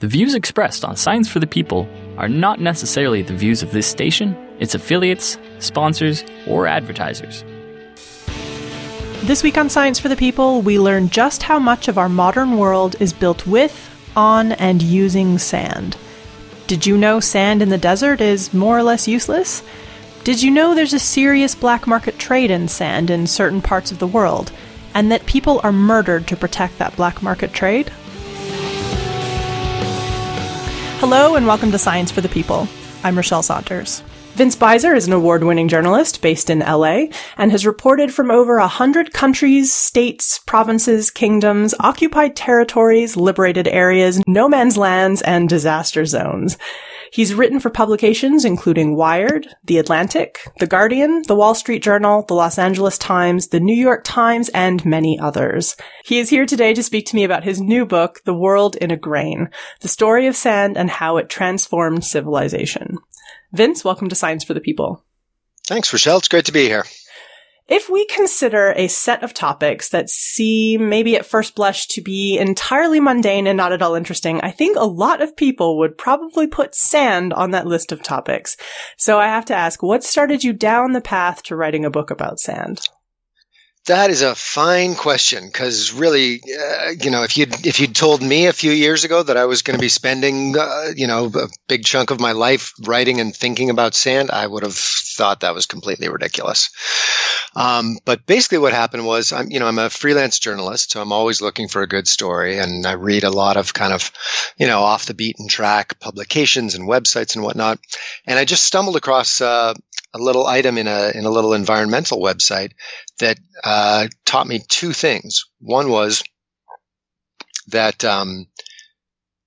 The views expressed on Science for the People are not necessarily the views of this station, its affiliates, sponsors, or advertisers. This week on Science for the People, we learn just how much of our modern world is built with, on, and using sand. Did you know sand in the desert is more or less useless? Did you know there's a serious black market trade in sand in certain parts of the world, and that people are murdered to protect that black market trade? Hello, and welcome to Science for the People. I'm Rachelle Saunders. Vince Beiser is an award winning journalist based in LA and has reported from over a hundred countries, states, provinces, kingdoms, occupied territories, liberated areas, no man's lands, and disaster zones. He's written for publications including Wired, The Atlantic, The Guardian, The Wall Street Journal, The Los Angeles Times, The New York Times, and many others. He is here today to speak to me about his new book, The World in a Grain, the story of sand and how it transformed civilization. Vince, welcome to Science for the People. Thanks, Rachelle. It's great to be here. If we consider a set of topics that seem maybe at first blush to be entirely mundane and not at all interesting, I think a lot of people would probably put sand on that list of topics. So I have to ask, what started you down the path to writing a book about sand? That is a fine question because really, uh, you know, if you if you'd told me a few years ago that I was going to be spending, uh, you know, a big chunk of my life writing and thinking about sand, I would have thought that was completely ridiculous. Um, but basically, what happened was, I'm, you know, I'm a freelance journalist, so I'm always looking for a good story, and I read a lot of kind of, you know, off the beaten track publications and websites and whatnot. And I just stumbled across uh, a little item in a in a little environmental website that uh, taught me two things. One was that um,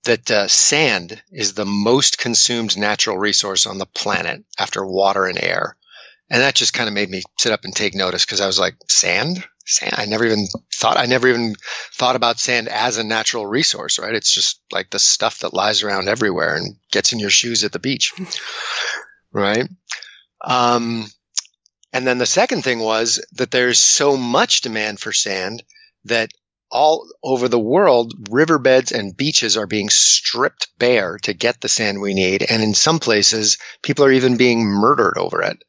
that uh, sand is the most consumed natural resource on the planet after water and air, and that just kind of made me sit up and take notice because I was like, sand, sand. I never even thought I never even thought about sand as a natural resource, right? It's just like the stuff that lies around everywhere and gets in your shoes at the beach, right? Um, and then the second thing was that there's so much demand for sand that all over the world, riverbeds and beaches are being stripped bare to get the sand we need. And in some places, people are even being murdered over it.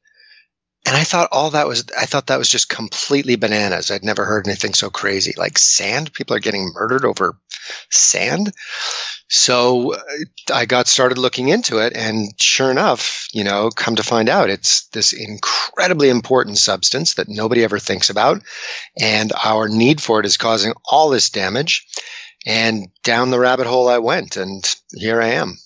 And I thought all that was, I thought that was just completely bananas. I'd never heard anything so crazy. Like sand, people are getting murdered over sand. So uh, I got started looking into it, and sure enough, you know, come to find out, it's this incredibly important substance that nobody ever thinks about, and our need for it is causing all this damage. And down the rabbit hole I went, and here I am.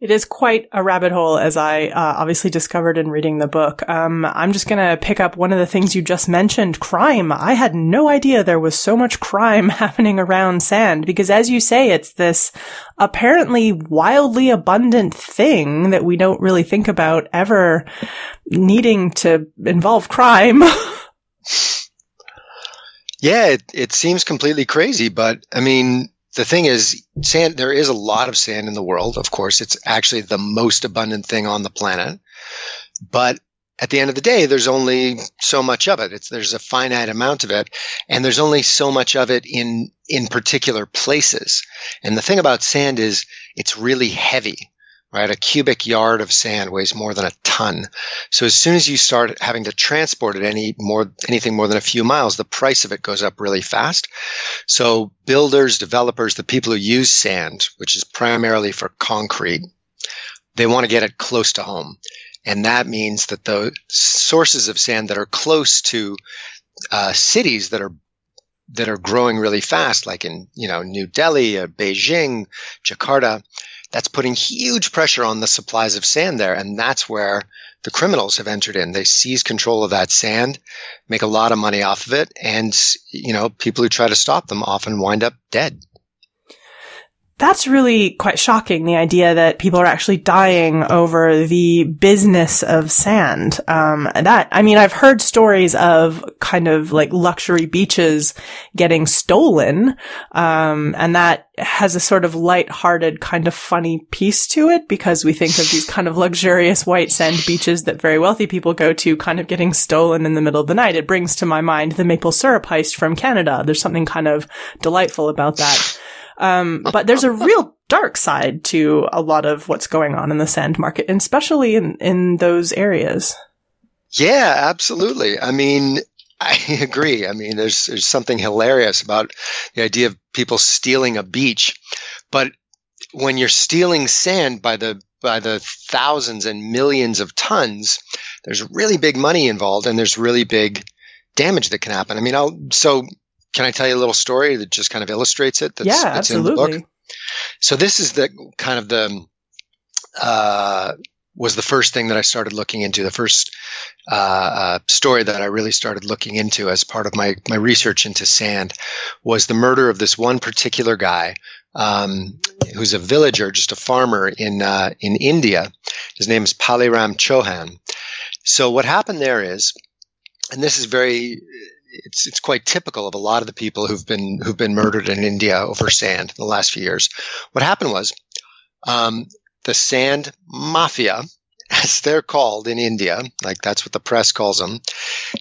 It is quite a rabbit hole, as I uh, obviously discovered in reading the book. Um, I'm just going to pick up one of the things you just mentioned crime. I had no idea there was so much crime happening around sand because, as you say, it's this apparently wildly abundant thing that we don't really think about ever needing to involve crime. yeah, it, it seems completely crazy, but I mean, the thing is, sand, there is a lot of sand in the world. Of course, it's actually the most abundant thing on the planet. But at the end of the day, there's only so much of it. It's, there's a finite amount of it, and there's only so much of it in in particular places. And the thing about sand is it's really heavy right? A cubic yard of sand weighs more than a ton. So as soon as you start having to transport it any more, anything more than a few miles, the price of it goes up really fast. So builders, developers, the people who use sand, which is primarily for concrete, they want to get it close to home. And that means that the sources of sand that are close to uh, cities that are that are growing really fast, like in you know New Delhi, uh, Beijing, Jakarta, that's putting huge pressure on the supplies of sand there. And that's where the criminals have entered in. They seize control of that sand, make a lot of money off of it. And, you know, people who try to stop them often wind up dead that's really quite shocking. The idea that people are actually dying over the business of sand. Um, that, I mean, I've heard stories of kind of like luxury beaches getting stolen. Um, and that has a sort of light-hearted kind of funny piece to it because we think of these kind of luxurious white sand beaches that very wealthy people go to kind of getting stolen in the middle of the night. It brings to my mind the maple syrup heist from Canada. There's something kind of delightful about that. Um, but there's a real dark side to a lot of what's going on in the sand market, and especially in, in those areas. Yeah, absolutely. I mean, I agree. I mean, there's there's something hilarious about the idea of people stealing a beach, but when you're stealing sand by the by the thousands and millions of tons, there's really big money involved, and there's really big damage that can happen. I mean, I'll so can I tell you a little story that just kind of illustrates it? That's, yeah, that's absolutely. So this is the kind of the uh, was the first thing that I started looking into. The first uh, uh, story that I really started looking into as part of my my research into sand was the murder of this one particular guy um, who's a villager, just a farmer in uh, in India. His name is Paliram Chauhan. So what happened there is, and this is very it's it's quite typical of a lot of the people who've been who've been murdered in India over sand in the last few years. What happened was um, the sand mafia, as they're called in India, like that's what the press calls them,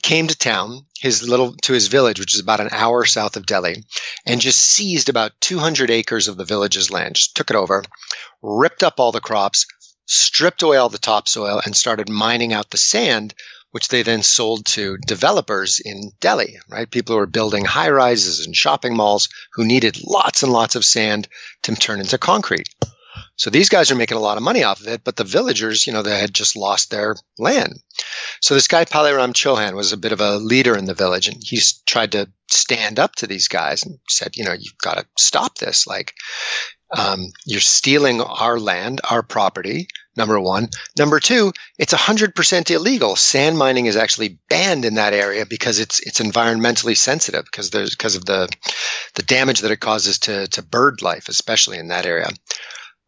came to town, his little to his village, which is about an hour south of Delhi, and just seized about 200 acres of the village's land, just took it over, ripped up all the crops, stripped away all the topsoil, and started mining out the sand which they then sold to developers in Delhi, right? People who were building high rises and shopping malls who needed lots and lots of sand to turn into concrete. So these guys are making a lot of money off of it, but the villagers, you know, they had just lost their land. So this guy Paliram Chauhan was a bit of a leader in the village, and he's tried to stand up to these guys and said, you know, you've got to stop this. Like, um, you're stealing our land, our property. Number one. Number two, it's 100% illegal. Sand mining is actually banned in that area because it's it's environmentally sensitive because there's because of the the damage that it causes to to bird life, especially in that area.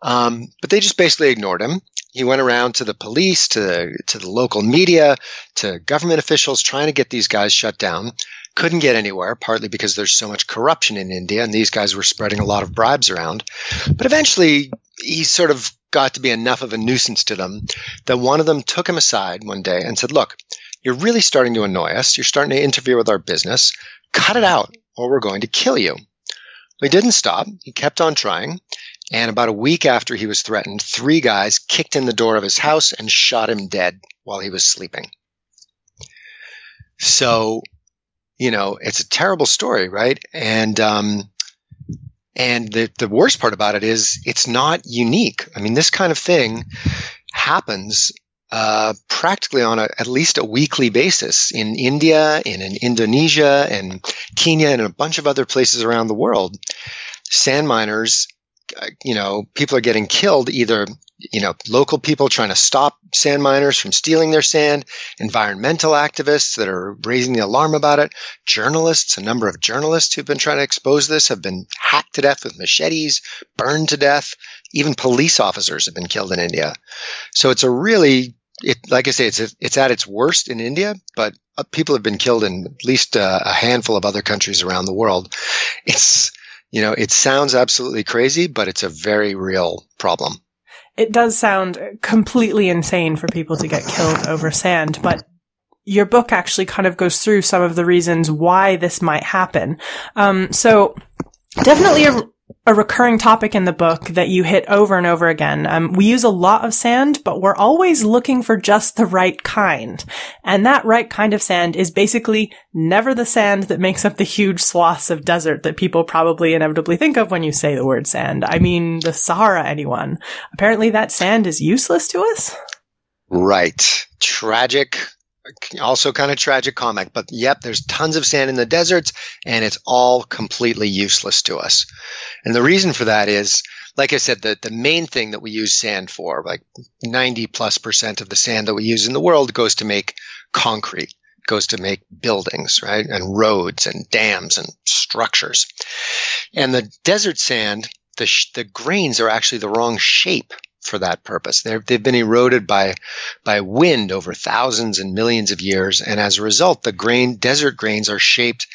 Um, but they just basically ignored him. He went around to the police, to the, to the local media, to government officials trying to get these guys shut down. Couldn't get anywhere, partly because there's so much corruption in India and these guys were spreading a lot of bribes around. But eventually he sort of got to be enough of a nuisance to them that one of them took him aside one day and said, look, you're really starting to annoy us. You're starting to interfere with our business. Cut it out or we're going to kill you. He didn't stop. He kept on trying. And about a week after he was threatened, three guys kicked in the door of his house and shot him dead while he was sleeping. So, you know, it's a terrible story, right? And, um, and the, the worst part about it is it's not unique. I mean, this kind of thing happens uh, practically on a, at least a weekly basis in India, in, in Indonesia, and Kenya, and a bunch of other places around the world. Sand miners uh, you know, people are getting killed either, you know, local people trying to stop sand miners from stealing their sand, environmental activists that are raising the alarm about it, journalists, a number of journalists who've been trying to expose this have been hacked to death with machetes, burned to death. Even police officers have been killed in India. So it's a really, it, like I say, it's, it's at its worst in India, but uh, people have been killed in at least a, uh, a handful of other countries around the world. It's, you know, it sounds absolutely crazy, but it's a very real problem. It does sound completely insane for people to get killed over sand, but your book actually kind of goes through some of the reasons why this might happen. Um, so definitely a, a recurring topic in the book that you hit over and over again. Um, we use a lot of sand, but we're always looking for just the right kind. And that right kind of sand is basically never the sand that makes up the huge swaths of desert that people probably inevitably think of when you say the word sand. I mean, the Sahara, anyone. Apparently that sand is useless to us. Right. Tragic also kind of tragic comic, but yep, there's tons of sand in the deserts and it's all completely useless to us. And the reason for that is, like I said, the, the main thing that we use sand for, like 90 plus percent of the sand that we use in the world goes to make concrete, goes to make buildings, right? And roads and dams and structures. And the desert sand, the, sh- the grains are actually the wrong shape for that purpose. they have been eroded by, by wind over thousands and millions of years. And as a result, the grain, desert grains are shaped,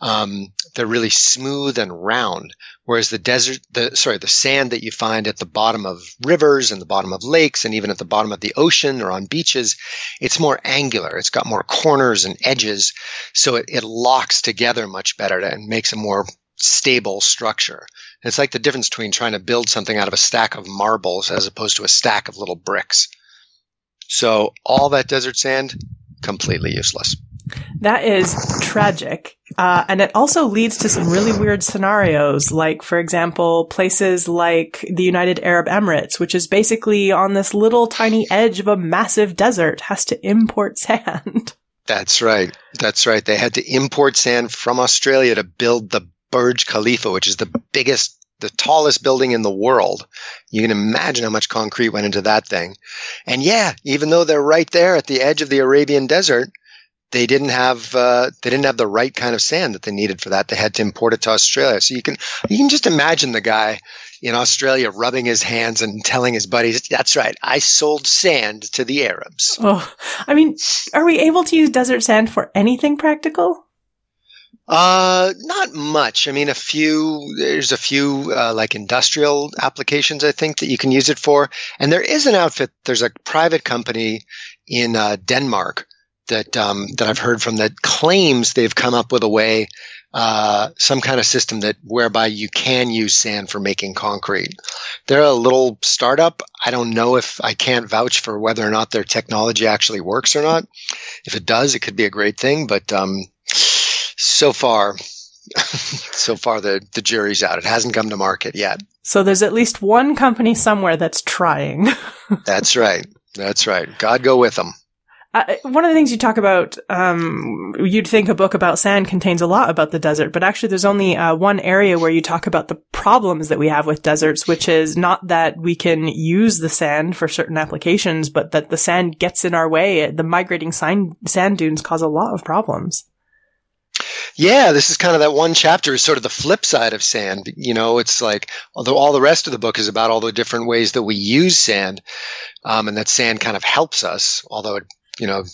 um, they're really smooth and round. Whereas the desert, the, sorry, the sand that you find at the bottom of rivers and the bottom of lakes and even at the bottom of the ocean or on beaches, it's more angular. It's got more corners and edges. So it, it locks together much better and makes a more stable structure. It's like the difference between trying to build something out of a stack of marbles as opposed to a stack of little bricks. So all that desert sand, completely useless. That is tragic. Uh, and it also leads to some really weird scenarios, like, for example, places like the United Arab Emirates, which is basically on this little tiny edge of a massive desert, has to import sand. That's right. That's right. They had to import sand from Australia to build the Burj Khalifa, which is the biggest, the tallest building in the world. You can imagine how much concrete went into that thing. And yeah, even though they're right there at the edge of the Arabian desert, they didn't have uh, they didn't have the right kind of sand that they needed for that. They had to import it to Australia. So you can you can just imagine the guy in Australia rubbing his hands and telling his buddies, "That's right, I sold sand to the Arabs." Oh, I mean, are we able to use desert sand for anything practical? Uh, not much. I mean, a few. There's a few uh, like industrial applications I think that you can use it for, and there is an outfit. There's a private company in uh, Denmark that um, that I've heard from that claims they've come up with a way, uh, some kind of system that whereby you can use sand for making concrete. They're a little startup. I don't know if I can't vouch for whether or not their technology actually works or not. If it does, it could be a great thing. But um, so far, so far the the jury's out. It hasn't come to market yet. So there's at least one company somewhere that's trying. That's right. That's right. God go with them. Uh, one of the things you talk about, um, you'd think a book about sand contains a lot about the desert, but actually there's only uh, one area where you talk about the problems that we have with deserts, which is not that we can use the sand for certain applications, but that the sand gets in our way. The migrating sand, sand dunes cause a lot of problems. Yeah, this is kind of that one chapter is sort of the flip side of sand. You know, it's like, although all the rest of the book is about all the different ways that we use sand, um, and that sand kind of helps us, although it you know,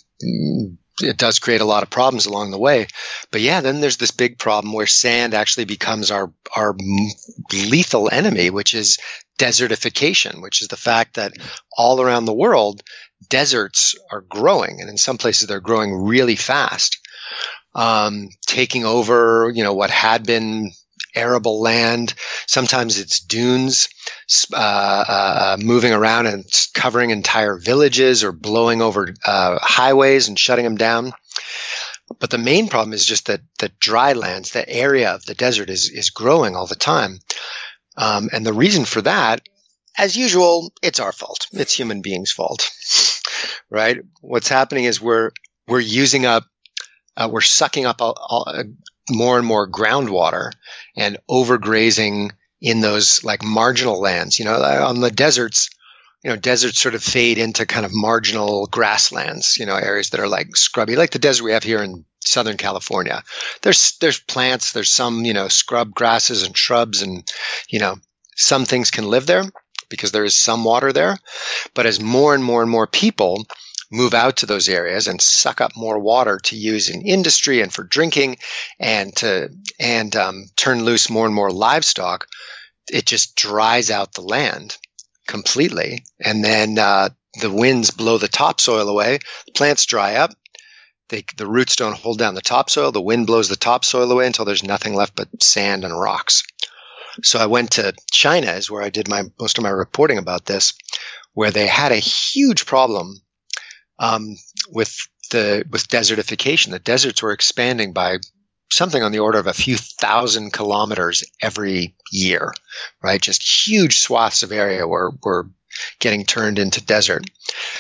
it does create a lot of problems along the way. But yeah, then there's this big problem where sand actually becomes our, our lethal enemy, which is desertification, which is the fact that all around the world, deserts are growing. And in some places, they're growing really fast. Um, taking over, you know, what had been arable land. Sometimes it's dunes uh, uh, moving around and covering entire villages or blowing over uh, highways and shutting them down. But the main problem is just that the dry lands, the area of the desert is, is growing all the time. Um, and the reason for that, as usual, it's our fault. It's human beings' fault, right? What's happening is we're, we're using up, uh, we're sucking up all, all, more and more groundwater and overgrazing in those like marginal lands. You know, on the deserts, you know, deserts sort of fade into kind of marginal grasslands, you know, areas that are like scrubby, like the desert we have here in Southern California. There's, there's plants, there's some, you know, scrub grasses and shrubs and, you know, some things can live there because there is some water there. But as more and more and more people move out to those areas and suck up more water to use in industry and for drinking and to and um, turn loose more and more livestock, it just dries out the land completely. And then uh, the winds blow the topsoil away. Plants dry up. They, the roots don't hold down the topsoil. The wind blows the topsoil away until there's nothing left but sand and rocks. So I went to China, is where I did my most of my reporting about this, where they had a huge problem um, with the with desertification. The deserts were expanding by something on the order of a few thousand kilometers every year, right? Just huge swaths of area were were getting turned into desert.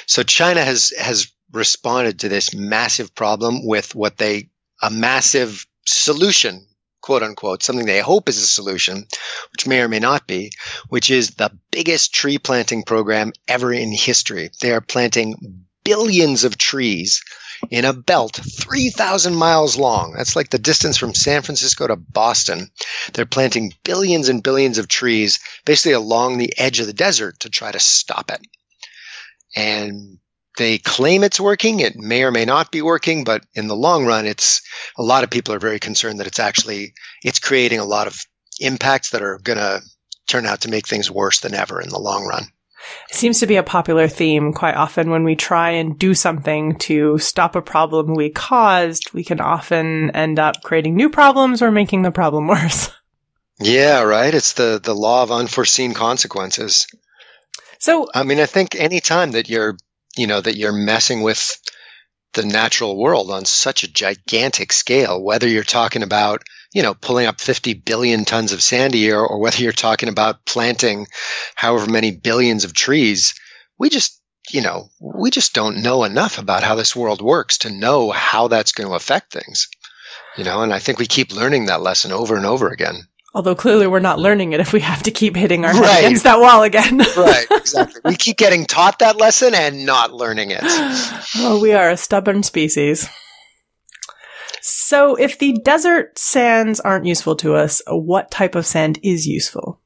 So China has has responded to this massive problem with what they a massive solution quote unquote, something they hope is a solution, which may or may not be, which is the biggest tree planting program ever in history. They are planting billions of trees in a belt 3,000 miles long. That's like the distance from San Francisco to Boston. They're planting billions and billions of trees basically along the edge of the desert to try to stop it. And they claim it's working. It may or may not be working, but in the long run, it's a lot of people are very concerned that it's actually, it's creating a lot of impacts that are going to turn out to make things worse than ever in the long run. It seems to be a popular theme quite often when we try and do something to stop a problem we caused, we can often end up creating new problems or making the problem worse. Yeah, right. It's the the law of unforeseen consequences. So, I mean, I think any time that you're, you know, that you're messing with the natural world on such a gigantic scale, whether you're talking about, you know, pulling up 50 billion tons of sand a year or whether you're talking about planting however many billions of trees, we just, you know, we just don't know enough about how this world works to know how that's going to affect things. You know, and I think we keep learning that lesson over and over again. Although clearly we're not learning it if we have to keep hitting our head Right. against that wall again. right, exactly. We keep getting taught that lesson and not learning it. oh, we are a stubborn species. So, if the desert sands aren't useful to us, what type of sand is useful?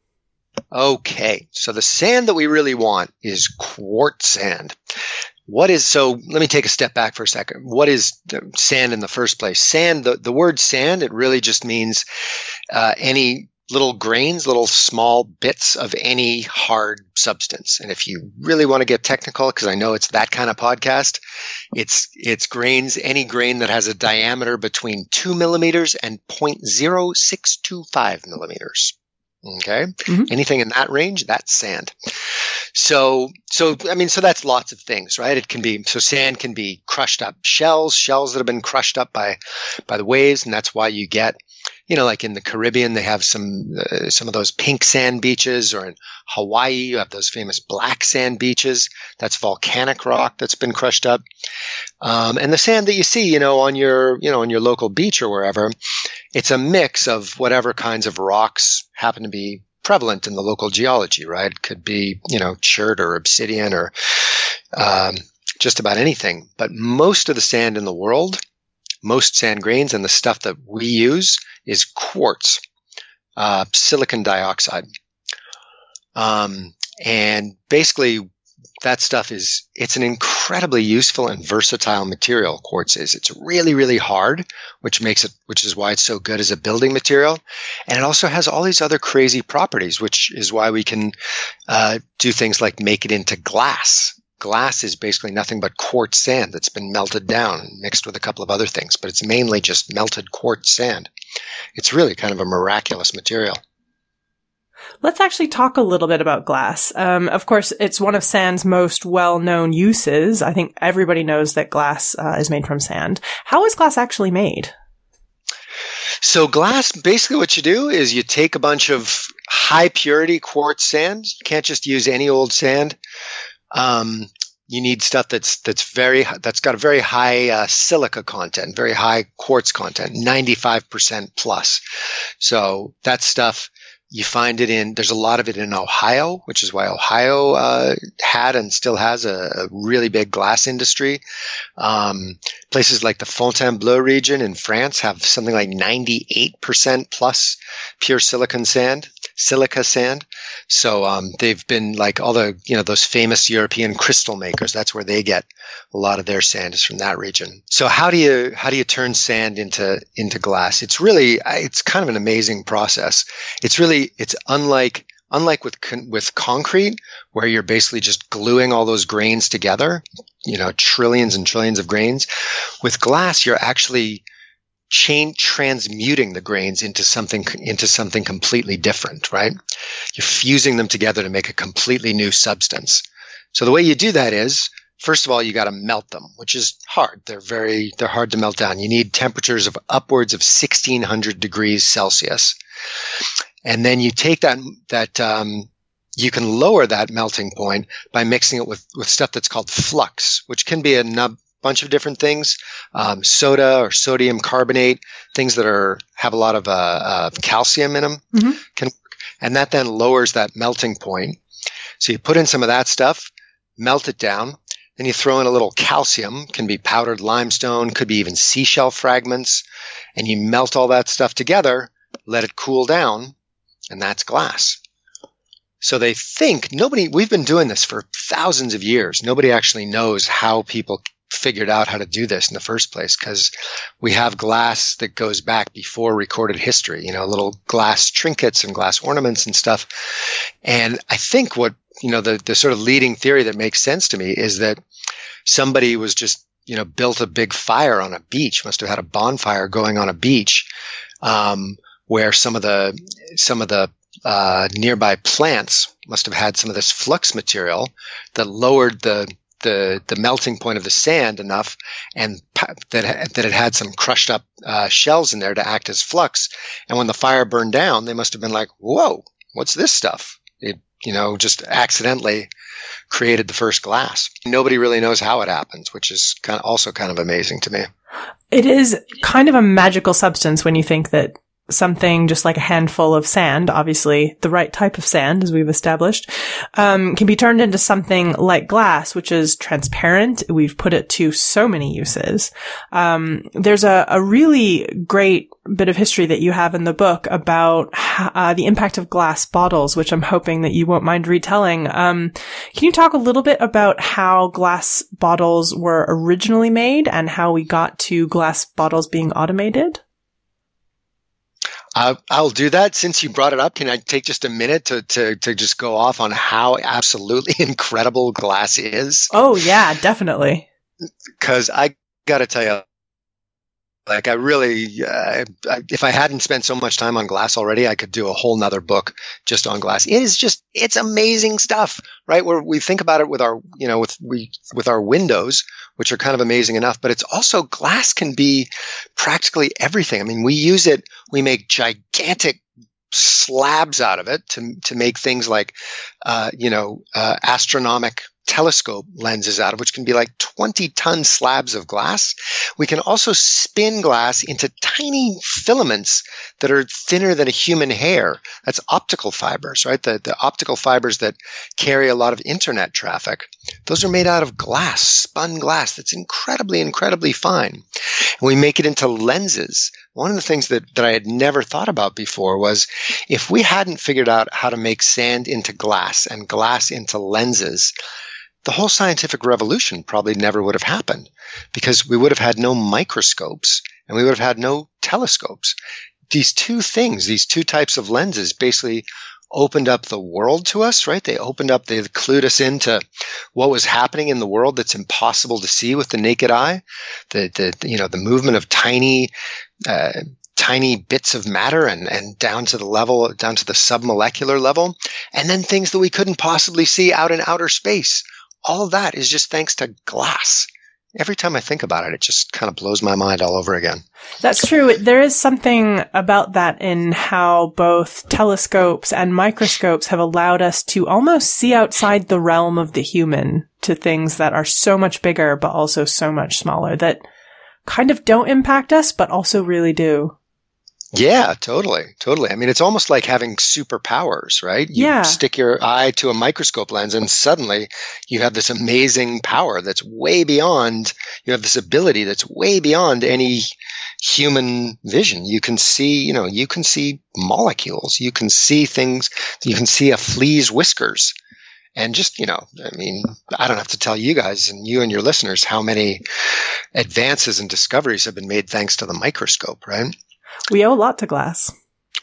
Okay, so the sand that we really want is quartz sand. What is so? Let me take a step back for a second. What is sand in the first place? Sand. The, the word sand. It really just means uh, any little grains, little small bits of any hard substance. And if you really want to get technical, because I know it's that kind of podcast, it's it's grains. Any grain that has a diameter between two millimeters and 0.0625 millimeters. Okay. Mhm. Anything in that range, that's sand. So, so, I mean, so that's lots of things, right? It can be, so sand can be crushed up shells, shells that have been crushed up by, by the waves. And that's why you get, you know, like in the Caribbean, they have some, uh, some of those pink sand beaches or in Hawaii, you have those famous black sand beaches. That's volcanic rock that's been crushed up. Um, and the sand that you see, you know, on your, you know, on your local beach or wherever, it's a mix of whatever kinds of rocks happen to be prevalent in the local geology, right? Could be, you know, chert or obsidian or um, just about anything. But most of the sand in the world, most sand grains and the stuff that we use is quartz, uh, silicon dioxide. Um, and basically, that stuff is it's an incredibly useful and versatile material quartz is. It's really really hard which makes it which is why it's so good as a building material. And it also has all these other crazy properties which is why we can uh, do things like make it into glass glass is basically nothing but quartz sand that's been melted down and mixed with a couple of other things but it's mainly just melted quartz sand it's really kind of a miraculous material Let's actually talk a little bit about glass. Um, of course, it's one of sand's most well-known uses. I think everybody knows that glass uh, is made from sand. How is glass actually made? So glass, basically what you do is you take a bunch of high purity quartz sand. You can't just use any old sand. Um, you need stuff that's that's very that's got a very high uh, silica content, very high quartz content, 95% plus. So that stuff you find it in there's a lot of it in ohio which is why ohio uh, had and still has a, a really big glass industry. Um, places like the fontainebleau region in france have something like 98% plus pure silicon sand silica sand. So um, they've been like all the you know those famous european crystal makers. That's where they get a lot of their sand is from that region. So how do you how do you turn sand into into glass? It's really it's kind of an amazing process. It's really it's unlike unlike with con- with concrete where you're basically just gluing all those grains together you know trillions and trillions of grains. With glass you're actually chain transmuting the grains into something into something completely different right? You're fusing them together to make a completely new substance. So the way you do that is first of all you got to melt them which is hard they're very they're hard to melt down you need temperatures of upwards of 1600 degrees celsius and then you take that that um, you can lower that melting point by mixing it with with stuff that's called flux, which can be a nub, bunch of different things, um, soda or sodium carbonate, things that are have a lot of uh, uh, calcium in them, Mhm. can, and that then lowers that melting point. So you put in some of that stuff, melt it down. Then you throw in a little calcium, can be powdered limestone, could be even seashell fragments, and you melt all that stuff together, let it cool down, and that's glass. So they think nobody, we've been doing this for thousands of years. Nobody actually knows how people figured out how to do this in the first place because we have glass that goes back before recorded history, you know, little glass trinkets and glass ornaments and stuff. And I think what, you know, the, the sort of leading theory that makes sense to me is that somebody was just, you know, built a big fire on a beach, must have had a bonfire going on a beach. Um, where some of the some of the uh, nearby plants must have had some of this flux material that lowered the the the melting point of the sand enough, and that that it had some crushed up uh, shells in there to act as flux. And when the fire burned down, they must have been like, "Whoa, what's this stuff?" It you know just accidentally created the first glass. Nobody really knows how it happens, which is kind of also kind of amazing to me. It is kind of a magical substance when you think that something just like a handful of sand, obviously the right type of sand, as we've established, um, can be turned into something like glass, which is transparent. We've put it to so many uses. Um, there's a, a, really great bit of history that you have in the book about uh, the impact of glass bottles, which I'm hoping that you won't mind retelling. Um, can you talk a little bit about how glass bottles were originally made and how we got to glass bottles being automated? Uh, I'll do that. Since you brought it up, can I take just a minute to, to, to just go off on how absolutely incredible glass is? Oh, yeah, definitely. Because I got to tell you, like I really, uh, if I hadn't spent so much time on glass already, I could do a whole nother book just on glass. It is just, it's amazing stuff, right? Where we think about it with our, you know, with we with our windows, which are kind of amazing enough, but it's also glass can be practically everything. I mean, we use it, we make gigantic slabs out of it to to make things like, uh, you know, uh, astronomic telescope lenses out of, which can be like 20 ton slabs of glass. We can also spin glass into tiny filaments that are thinner than a human hair. That's optical fibers, right? The, the optical fibers that carry a lot of internet traffic. Those are made out of glass, spun glass that's incredibly, incredibly fine. And we make it into lenses. One of the things that, that I had never thought about before was if we hadn't figured out how to make sand into glass and glass into lenses, the whole scientific revolution probably never would have happened because we would have had no microscopes and we would have had no telescopes. These two things, these two types of lenses basically opened up the world to us, right? They opened up, they clued us into what was happening in the world that's impossible to see with the naked eye. The, the, you know, the movement of tiny, uh, tiny bits of matter and, and down to the level, down to the submolecular level. And then things that we couldn't possibly see out in outer space all of that is just thanks to glass. Every time I think about it, it just kind of blows my mind all over again. That's true. There is something about that in how both telescopes and microscopes have allowed us to almost see outside the realm of the human to things that are so much bigger, but also so much smaller that kind of don't impact us, but also really do. Yeah, totally. Totally. I mean, it's almost like having superpowers, right? You yeah. stick your eye to a microscope lens and suddenly you have this amazing power that's way beyond, you have this ability that's way beyond any human vision. You can see, you know, you can see molecules. You can see things. You can see a flea's whiskers. And just, you know, I mean, I don't have to tell you guys and you and your listeners how many advances and discoveries have been made thanks to the microscope, right? We owe a lot to glass.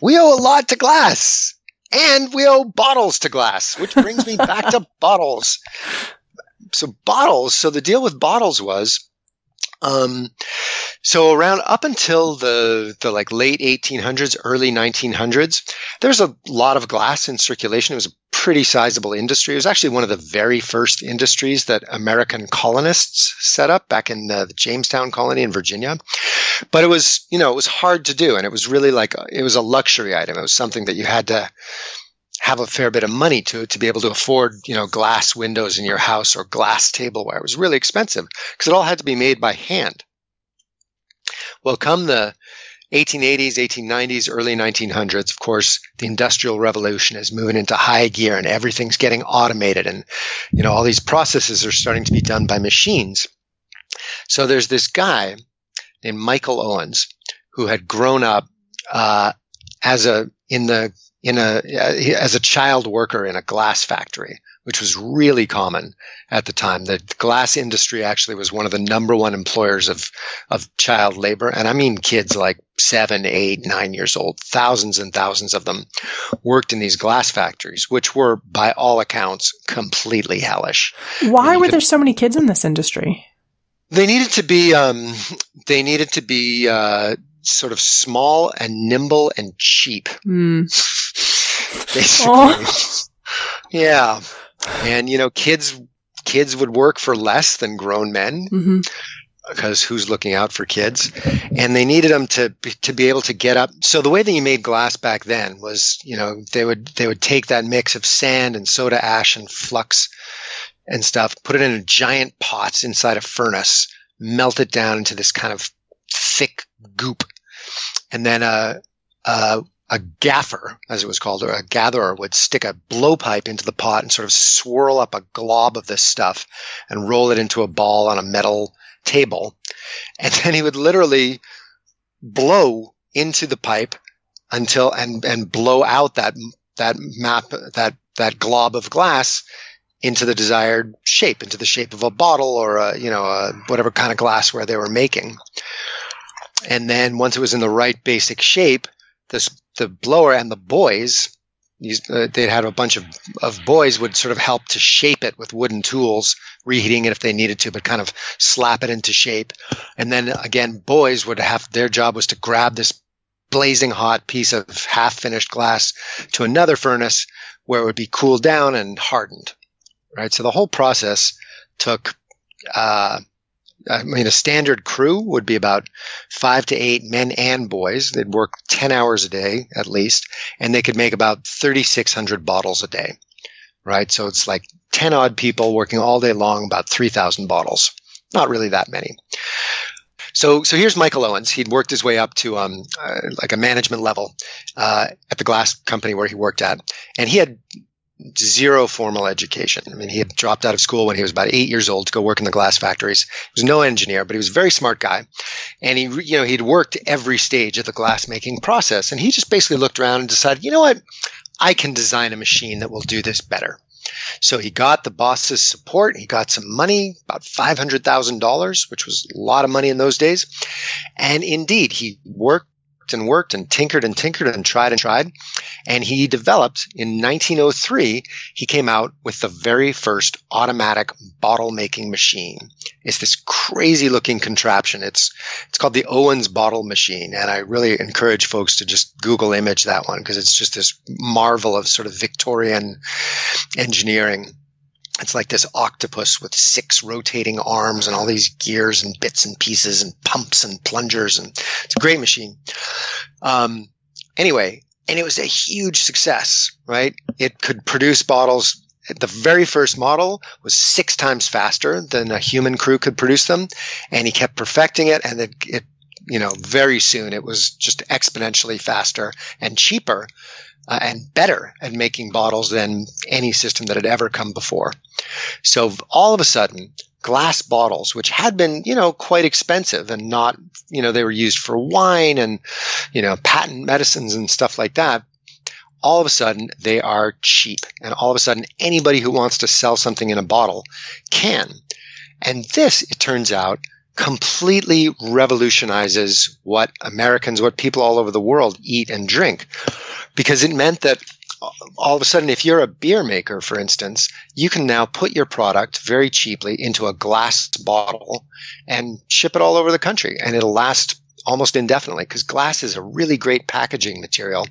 We owe a lot to glass. And we owe bottles to glass, which brings me back to bottles. So bottles, so the deal with bottles was um, so around up until the the like late 1800s, early 1900s, there's a lot of glass in circulation. It was a pretty sizable industry. It was actually one of the very first industries that American colonists set up back in the, the Jamestown colony in Virginia. But it was, you know, it was hard to do, and it was really like it was a luxury item. It was something that you had to have a fair bit of money to to be able to afford, you know, glass windows in your house or glass tableware. It was really expensive because it all had to be made by hand. Well, come the 1880s, 1890s, early 1900s, of course, the industrial revolution is moving into high gear and everything's getting automated and, you know, all these processes are starting to be done by machines. So there's this guy named Michael Owens who had grown up, uh, as a, in the in a as a child worker in a glass factory, which was really common at the time. The glass industry actually was one of the number one employers of of child labor, and I mean kids like seven, eight, nine years old. Thousands and thousands of them worked in these glass factories, which were, by all accounts, completely hellish. Why were could, there so many kids in this industry? They needed to be. Um, they needed to be. Uh, sort of small and nimble and cheap. Mm. Basically. yeah. And, you know, kids, kids would work for less than grown men. hmm because who's looking out for kids? And they needed them to be, to be able to get up. So the way that you made glass back then was you know they would they would take that mix of sand and soda ash and flux and stuff put it in a giant pots inside a furnace melt it down into this kind of thick goop. And then a a, a gaffer as it was called or a gatherer would stick a blowpipe into the pot and sort of swirl up a glob of this stuff and roll it into a ball on a metal table, and then he would literally blow into the pipe until and and blow out that that map that that glob of glass into the desired shape, into the shape of a bottle or a you know a, whatever kind of glassware they were making. And then once it was in the right basic shape, this the blower and the boys uh, they'd had a bunch of, of boys would sort of help to shape it with wooden tools, reheating it if they needed to, but kind of slap it into shape. And then again, boys would have their job was to grab this blazing hot piece of half finished glass to another furnace where it would be cooled down and hardened. Right. So the whole process took, uh, I mean, a standard crew would be about five to eight men and boys. They'd work 10 hours a day at least, and they could make about 3,600 bottles a day. Right. So it's like 10 odd people working all day long, about 3,000 bottles. Not really that many. So, so here's Michael Owens. He'd worked his way up to um, uh, like a management level uh, at the glass company where he worked at, and he had zero formal education. I mean, he had dropped out of school when he was about eight years old to go work in the glass factories. He was no engineer, but he was a very smart guy. And he, you know, he'd worked every stage of the glass making process. And he just basically looked around and decided, you know what? I can design a machine that will do this better. So he got the boss's support. He got some money, about $500,000, which was a lot of money in those days. And indeed, he worked and worked and tinkered and tinkered and tried and tried. And he developed in 1903, he came out with the very first automatic bottle making machine. It's this crazy looking contraption. It's, it's called the Owens bottle machine. And I really encourage folks to just Google image that one because it's just this marvel of sort of Victorian engineering it's like this octopus with six rotating arms and all these gears and bits and pieces and pumps and plungers and it's a great machine. Um, anyway, and it was a huge success, right? It could produce bottles. The very first model was six times faster than a human crew could produce them, and he kept perfecting it, and it, it you know, very soon it was just exponentially faster and cheaper uh, and better at making bottles than any system that had ever come before. So all of a sudden, glass bottles, which had been, you know, quite expensive and not, you know, they were used for wine and, you know, patent medicines and stuff like that. All of a sudden, they are cheap. And all of a sudden, anybody who wants to sell something in a bottle can. And this, it turns out, completely revolutionizes what Americans, what people all over the world eat and drink. Because it meant that all of a sudden, if you're a beer maker, for instance, you can now put your product very cheaply into a glass bottle and ship it all over the country, and it'll last almost indefinitely because glass is a really great packaging material.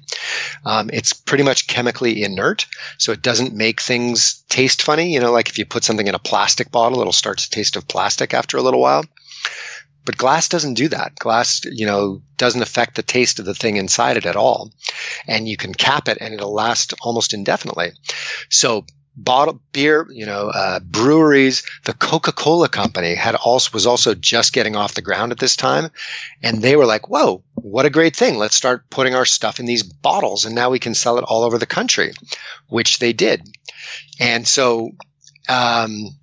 Um, it's pretty much chemically inert, so it doesn't make things taste funny. You know, like if you put something in a plastic bottle, it'll start to taste of plastic after a little while. But glass doesn't do that. Glass, you know, doesn't affect the taste of the thing inside it at all. And you can cap it and it'll last almost indefinitely. So bottle beer, you know, uh, breweries, the Coca-Cola company had also was also just getting off the ground at this time, and they were like, "Whoa, what a great thing! Let's start putting our stuff in these bottles, and now we can sell it all over the country," which they did. And so, um,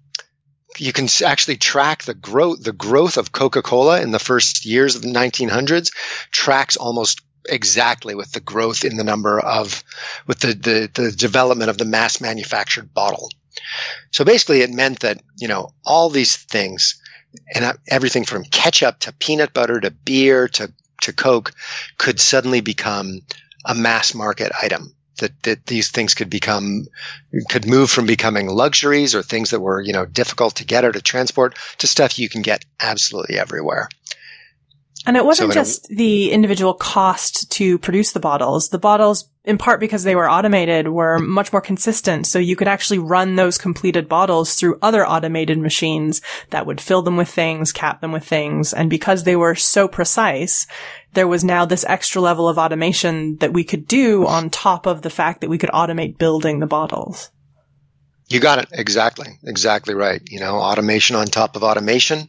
you can actually track the growth the growth of Coca-Cola in the first years of the 1900s tracks almost exactly with the growth in the number of with the, the, the development of the mass manufactured bottle. So basically it meant that, you know, all these things and uh, everything from ketchup to peanut butter to beer to to Coke could suddenly become a mass market item that, that these things could become could move from becoming luxuries or things that were you know difficult to get or to transport to stuff you can get absolutely everywhere And it wasn't so just the individual cost to produce the bottles. The bottles, in part because they were automated, were much more consistent. So you could actually run those completed bottles through other automated machines that would fill them with things, cap them with things. And because they were so precise, there was now this extra level of automation that we could do on top of the fact that we could automate building the bottles. You got it exactly, exactly right. You know, automation on top of automation,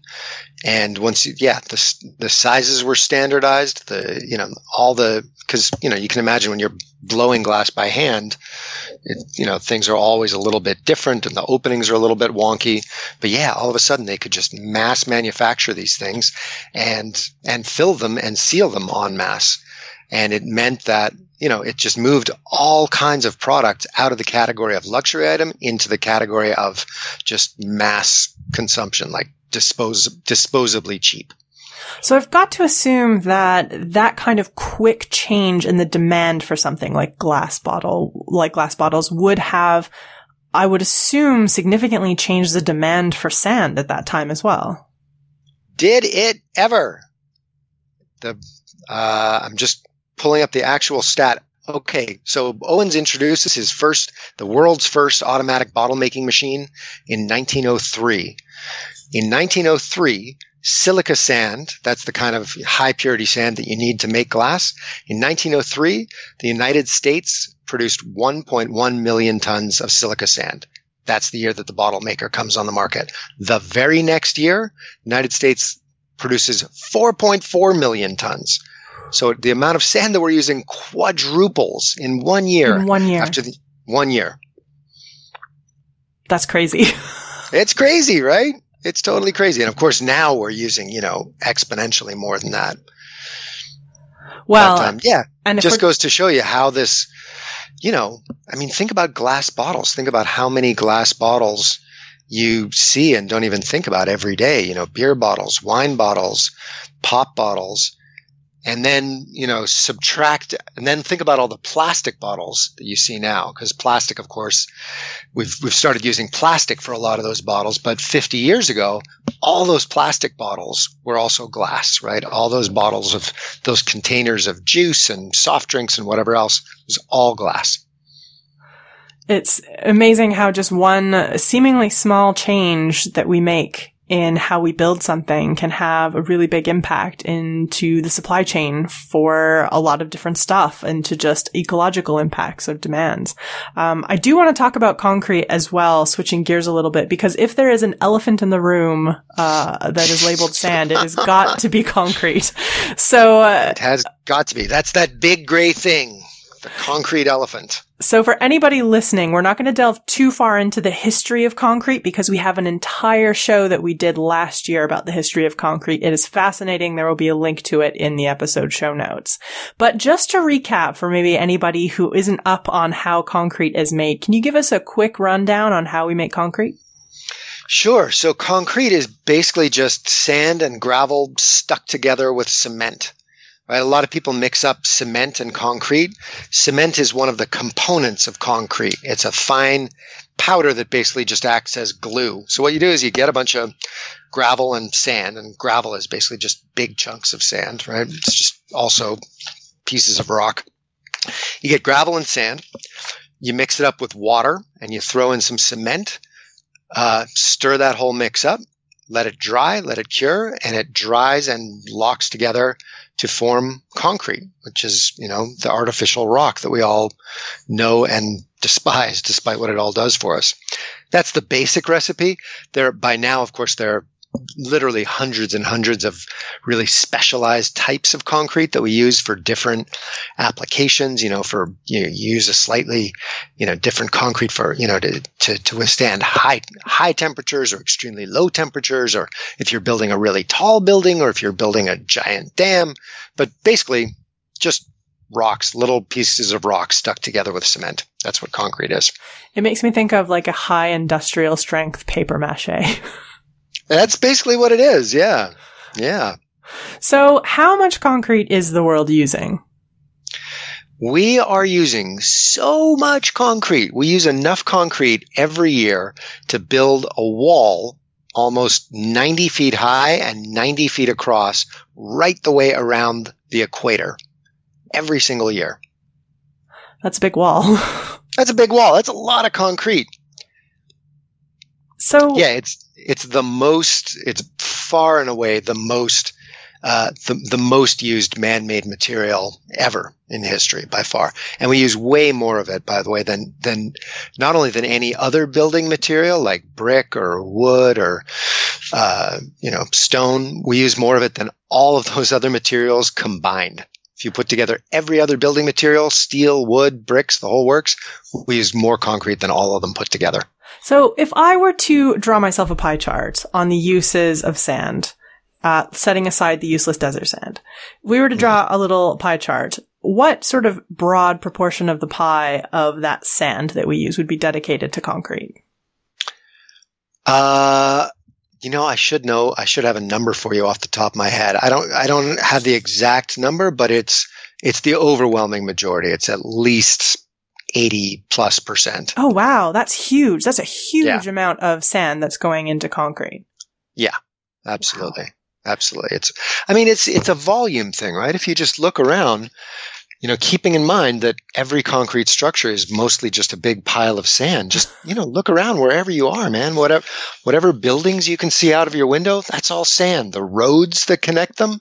and once you, yeah, the the sizes were standardized. The you know all the because you know you can imagine when you're blowing glass by hand, it, you know things are always a little bit different, and the openings are a little bit wonky. But yeah, all of a sudden they could just mass manufacture these things, and and fill them and seal them en masse, and it meant that you know, it just moved all kinds of products out of the category of luxury item into the category of just mass consumption, like dispose, disposably cheap. So I've got to assume that that kind of quick change in the demand for something like glass bottle, like glass bottles would have, I would assume significantly changed the demand for sand at that time as well. Did it ever? The, uh, I'm just pulling up the actual stat. Okay, so Owens introduces his first, the world's first automatic bottle making machine in 1903. In 1903, silica sand, that's the kind of high purity sand that you need to make glass. In 1903, the United States produced 1.1 million tons of silica sand. That's the year that the bottle maker comes on the market. The very next year, United States produces 4.4 million tons. So the amount of sand that we're using quadruples in one year. In one year. After the one year. That's crazy. it's crazy, right? It's totally crazy. And of course, now we're using, you know, exponentially more than that. Well, but, um, yeah, and it just goes to show you how this, you know, I mean, think about glass bottles. Think about how many glass bottles you see and don't even think about every day. You know, beer bottles, wine bottles, pop bottles and then you know subtract and then think about all the plastic bottles that you see now because plastic of course we've we've started using plastic for a lot of those bottles but 50 years ago all those plastic bottles were also glass right? All those bottles of those containers of juice and soft drinks and whatever else was all glass. It's amazing how just one seemingly small change that we make in how we build something can have a really big impact into the supply chain for a lot of different stuff and to just ecological impacts of demands. Um, I do want to talk about concrete as well, switching gears a little bit, because if there is an elephant in the room uh, that is labeled sand, it has got to be concrete. So uh, it has got to be. That's that big gray thing. The concrete elephant. So for anybody listening, we're not going to delve too far into the history of concrete because we have an entire show that we did last year about the history of concrete. It is fascinating. There will be a link to it in the episode show notes. But just to recap for maybe anybody who isn't up on how concrete is made, can you give us a quick rundown on how we make concrete? Sure. So concrete is basically just sand and gravel stuck together with cement. Right? A lot of people mix up cement and concrete. Cement is one of the components of concrete. It's a fine powder that basically just acts as glue. So what you do is you get a bunch of gravel and sand, and gravel is basically just big chunks of sand, right? It's just also pieces of rock. You get gravel and sand. You mix it up with water, and you throw in some cement. Uh, stir that whole mix up. Let it dry. Let it cure, and it dries and locks together to form concrete, which is, you know, the artificial rock that we all know and despise, despite what it all does for us. That's the basic recipe. There, by now, of course, there are literally hundreds and hundreds of really specialized types of concrete that we use for different applications. You know, for you, know, you use a slightly, you know, different concrete for you know to, to to withstand high high temperatures or extremely low temperatures, or if you're building a really tall building, or if you're building a giant dam. But basically, just rocks, little pieces of rock stuck together with cement. That's what concrete is. It makes me think of like a high industrial strength paper mache. That's basically what it is. Yeah. Yeah. So how much concrete is the world using? We are using so much concrete. We use enough concrete every year to build a wall almost 90 feet high and 90 feet across right the way around the equator every single year. That's a big wall. That's a big wall. That's a lot of concrete. So yeah, it's it's the most. It's far and away the most uh, the the most used man-made material ever in history by far, and we use way more of it, by the way, than than not only than any other building material like brick or wood or uh, you know stone. We use more of it than all of those other materials combined. If you put together every other building material, steel, wood, bricks, the whole works, we use more concrete than all of them put together. So if I were to draw myself a pie chart on the uses of sand, uh, setting aside the useless desert sand, we were to draw a little pie chart, what sort of broad proportion of the pie of that sand that we use would be dedicated to concrete? Uh, you know, I should know. I should have a number for you off the top of my head. I don't. I don't have the exact number, but it's it's the overwhelming majority. It's at least 80 plus percent. Oh, wow. That's huge. That's a huge yeah. amount of sand that's going into concrete. Yeah, absolutely. Wow. Absolutely. It's, I mean, it's, it's a volume thing, right? If you just look around, you know, keeping in mind that every concrete structure is mostly just a big pile of sand. Just, you know, look around wherever you are, man. Whatever, whatever buildings you can see out of your window, that's all sand. The roads that connect them,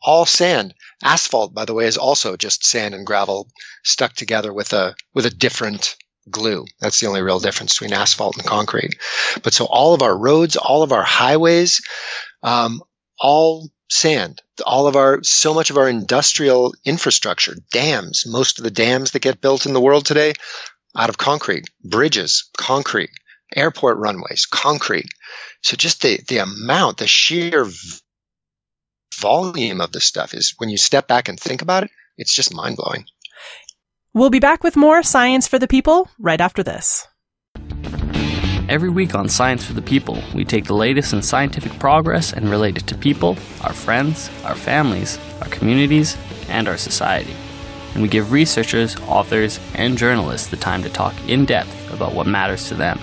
all sand. Asphalt, by the way, is also just sand and gravel stuck together with a with a different glue. That's the only real difference between asphalt and concrete. But so all of our roads, all of our highways, um, all sand. All of our, so much of our industrial infrastructure, dams, most of the dams that get built in the world today, out of concrete. Bridges, concrete. Airport runways, concrete. So just the, the amount, the sheer volume of this stuff is when you step back and think about it, it's just mind blowing. We'll be back with more Science for the People right after this. Every week on Science for the People, we take the latest in scientific progress and relate it to people, our friends, our families, our communities, and our society. And we give researchers, authors, and journalists the time to talk in depth about what matters to them.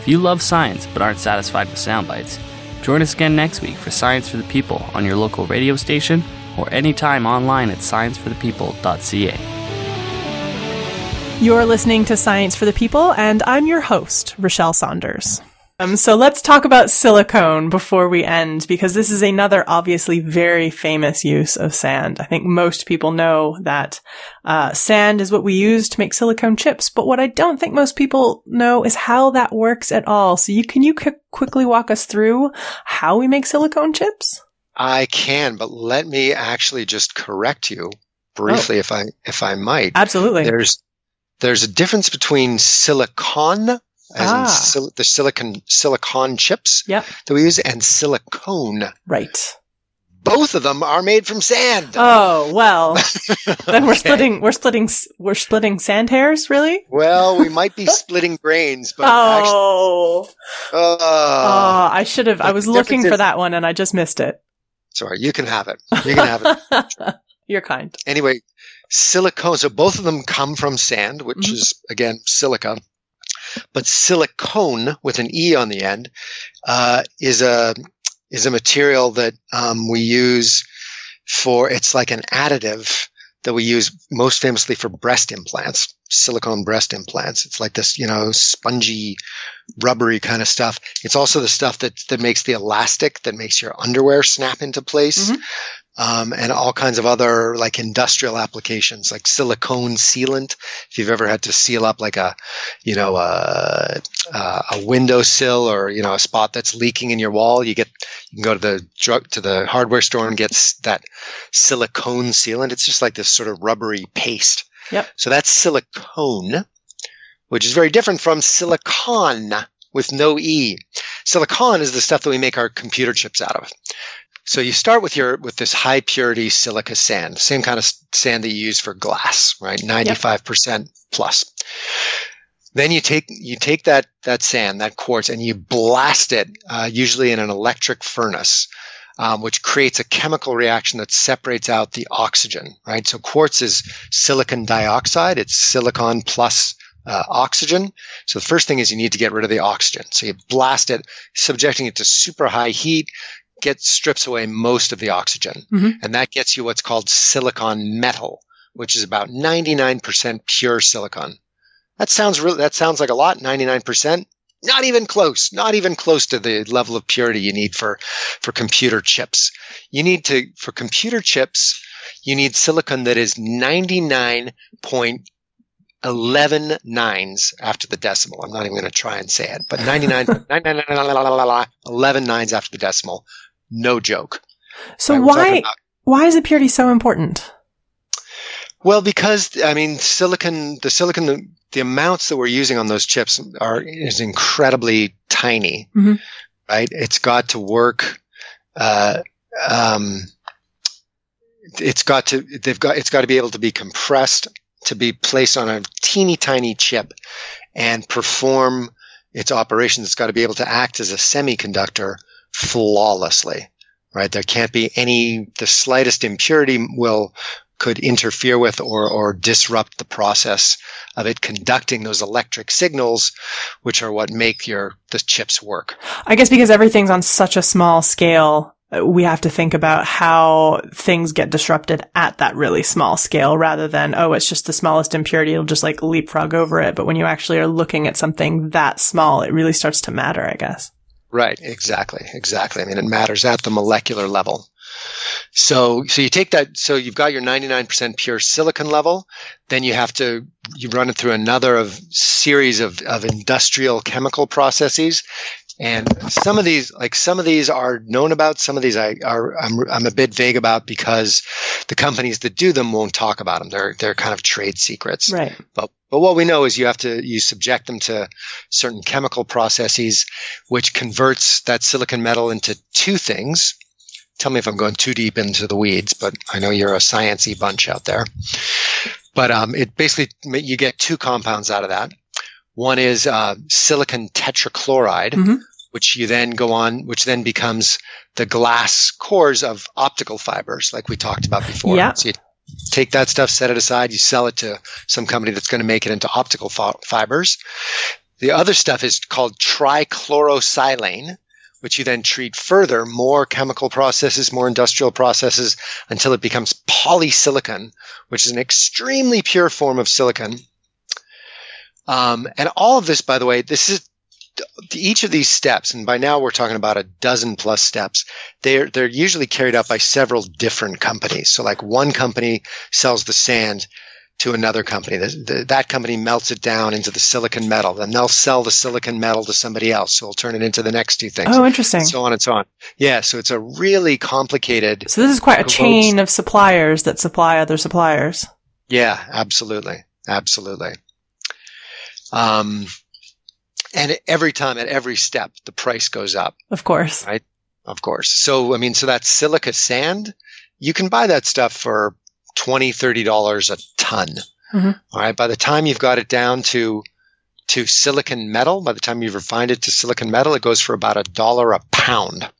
If you love science but aren't satisfied with sound bites, Join us again next week for Science for the People on your local radio station or anytime online at scienceforthepeople.ca. You're listening to Science for the People, and I'm your host, Rachelle Saunders. Um, so let's talk about silicone before we end, because this is another obviously very famous use of sand. I think most people know that uh, sand is what we use to make silicone chips, but what I don't think most people know is how that works at all. So you can you qu- quickly walk us through how we make silicone chips? I can, but let me actually just correct you briefly, oh. if I if I might. Absolutely. There's there's a difference between silicon ah. in sil- the silicon silicon chips yep. that we use, and silicone. Right. Both of them are made from sand. Oh well, then we're okay. splitting. We're splitting. We're splitting sand hairs, really? Well, we might be splitting brains, but oh, actually, uh, oh, I should have. I was looking for that one, and I just missed it. Sorry, you can have it. You can have it. You're kind. Anyway, silicone. So both of them come from sand, which mm-hmm. is again silica. But silicone with an e on the end uh, is a is a material that um, we use for. It's like an additive that we use most famously for breast implants, silicone breast implants. It's like this, you know, spongy, rubbery kind of stuff. It's also the stuff that that makes the elastic that makes your underwear snap into place. Mm-hmm um, and all kinds of other like industrial applications, like silicone sealant. If you've ever had to seal up like a, you know, a, a windowsill or you know a spot that's leaking in your wall, you get you can go to the drug to the hardware store and get that silicone sealant. It's just like this sort of rubbery paste. Yep. So that's silicone, which is very different from silicon with no e. Silicon is the stuff that we make our computer chips out of. So you start with your with this high purity silica sand, same kind of sand that you use for glass, right? Ninety five percent plus. Then you take you take that that sand, that quartz, and you blast it, uh, usually in an electric furnace, um, which creates a chemical reaction that separates out the oxygen, right? So quartz is silicon dioxide; it's silicon plus uh, oxygen. So the first thing is you need to get rid of the oxygen. So you blast it, subjecting it to super high heat, get strips away most of the oxygen, Mhm. and that gets you what's called silicon metal, which is about 99% pure silicon. That sounds really, that sounds like a lot, 99%. Not even close, not even close to the level of purity you need for, for computer chips. You need to, for computer chips, you need silicon that is 99.11 nines after the decimal. I'm not even going to try and say it, but 99, 11 nines after the decimal. No joke. So why about- why is the purity so important? Well, because I mean, silicon, the silicon, the, the amounts that we're using on those chips are is incredibly tiny, Mhm. right? It's got to work. Uh, um, it's got to. They've got. It's got to be able to be compressed to be placed on a teeny tiny chip and perform its operations. It's got to be able to act as a semiconductor flawlessly, right? There can't be any. The slightest impurity will could interfere with or, or disrupt the process of it conducting those electric signals, which are what make your the chips work. I guess because everything's on such a small scale, we have to think about how things get disrupted at that really small scale rather than, oh, it's just the smallest impurity. It'll just like leapfrog over it. But when you actually are looking at something that small, it really starts to matter, I guess. Right, exactly, exactly. I mean, it matters at the molecular level. So, so you take that, so you've got your 99% pure silicon level, then you have to, you run it through another of series of, of industrial chemical processes. And some of these, like some of these are known about, some of these I are, I'm, I'm a bit vague about because the companies that do them won't talk about them. They're, they're kind of trade secrets. Right. But, but what we know is you have to, you subject them to certain chemical processes, which converts that silicon metal into two things. Tell me if I'm going too deep into the weeds, but I know you're a sciencey bunch out there. But um, it basically you get two compounds out of that. One is uh, silicon tetrachloride, Mhm. which you then go on, which then becomes the glass cores of optical fibers, like we talked about before. Yeah. So you take that stuff, set it aside, you sell it to some company that's going to make it into optical fi- fibers. The other stuff is called trichlorosilane, which you then treat further, more chemical processes, more industrial processes, until it becomes polysilicon, which is an extremely pure form of silicon. Um, and all of this, by the way, this is each of these steps, and by now we're talking about a dozen plus steps. They're they're usually carried out by several different companies. So, like one company sells the sand to another company. The, the, that company melts it down into the silicon metal. Then they'll sell the silicon metal to somebody else who will turn it into the next two things. Oh, interesting. So on and so on. Yeah, so it's a really complicated. So this is quite a chain of suppliers that supply other suppliers. Yeah, absolutely, absolutely. Um, and every time at every step, the price goes up. Of course. Right. Of course. So, I mean, so that silica sand, you can buy that stuff for $20, $30 a ton. Mhm. All right. By the time you've got it down to, to silicon metal, by the time you've refined it to silicon metal, it goes for about a dollar a pound.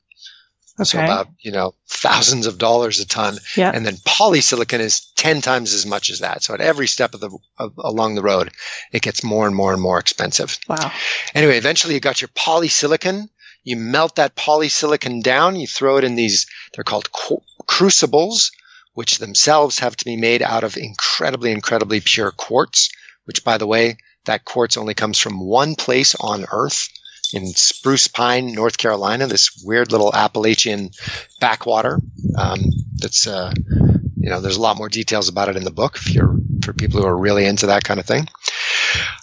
So Okay. about, you know, thousands of dollars a ton. Yeah. And then polysilicon is 10 times as much as that. So at every step of the, of, along the road, it gets more and more and more expensive. Wow. Anyway, eventually you got your polysilicon. You melt that polysilicon down. You throw it in these, they're called crucibles, which themselves have to be made out of incredibly, incredibly pure quartz, which by the way, that quartz only comes from one place on earth in Spruce Pine, North Carolina, this weird little Appalachian backwater. Um, that's, uh, you know, there's a lot more details about it in the book if you're, for people who are really into that kind of thing.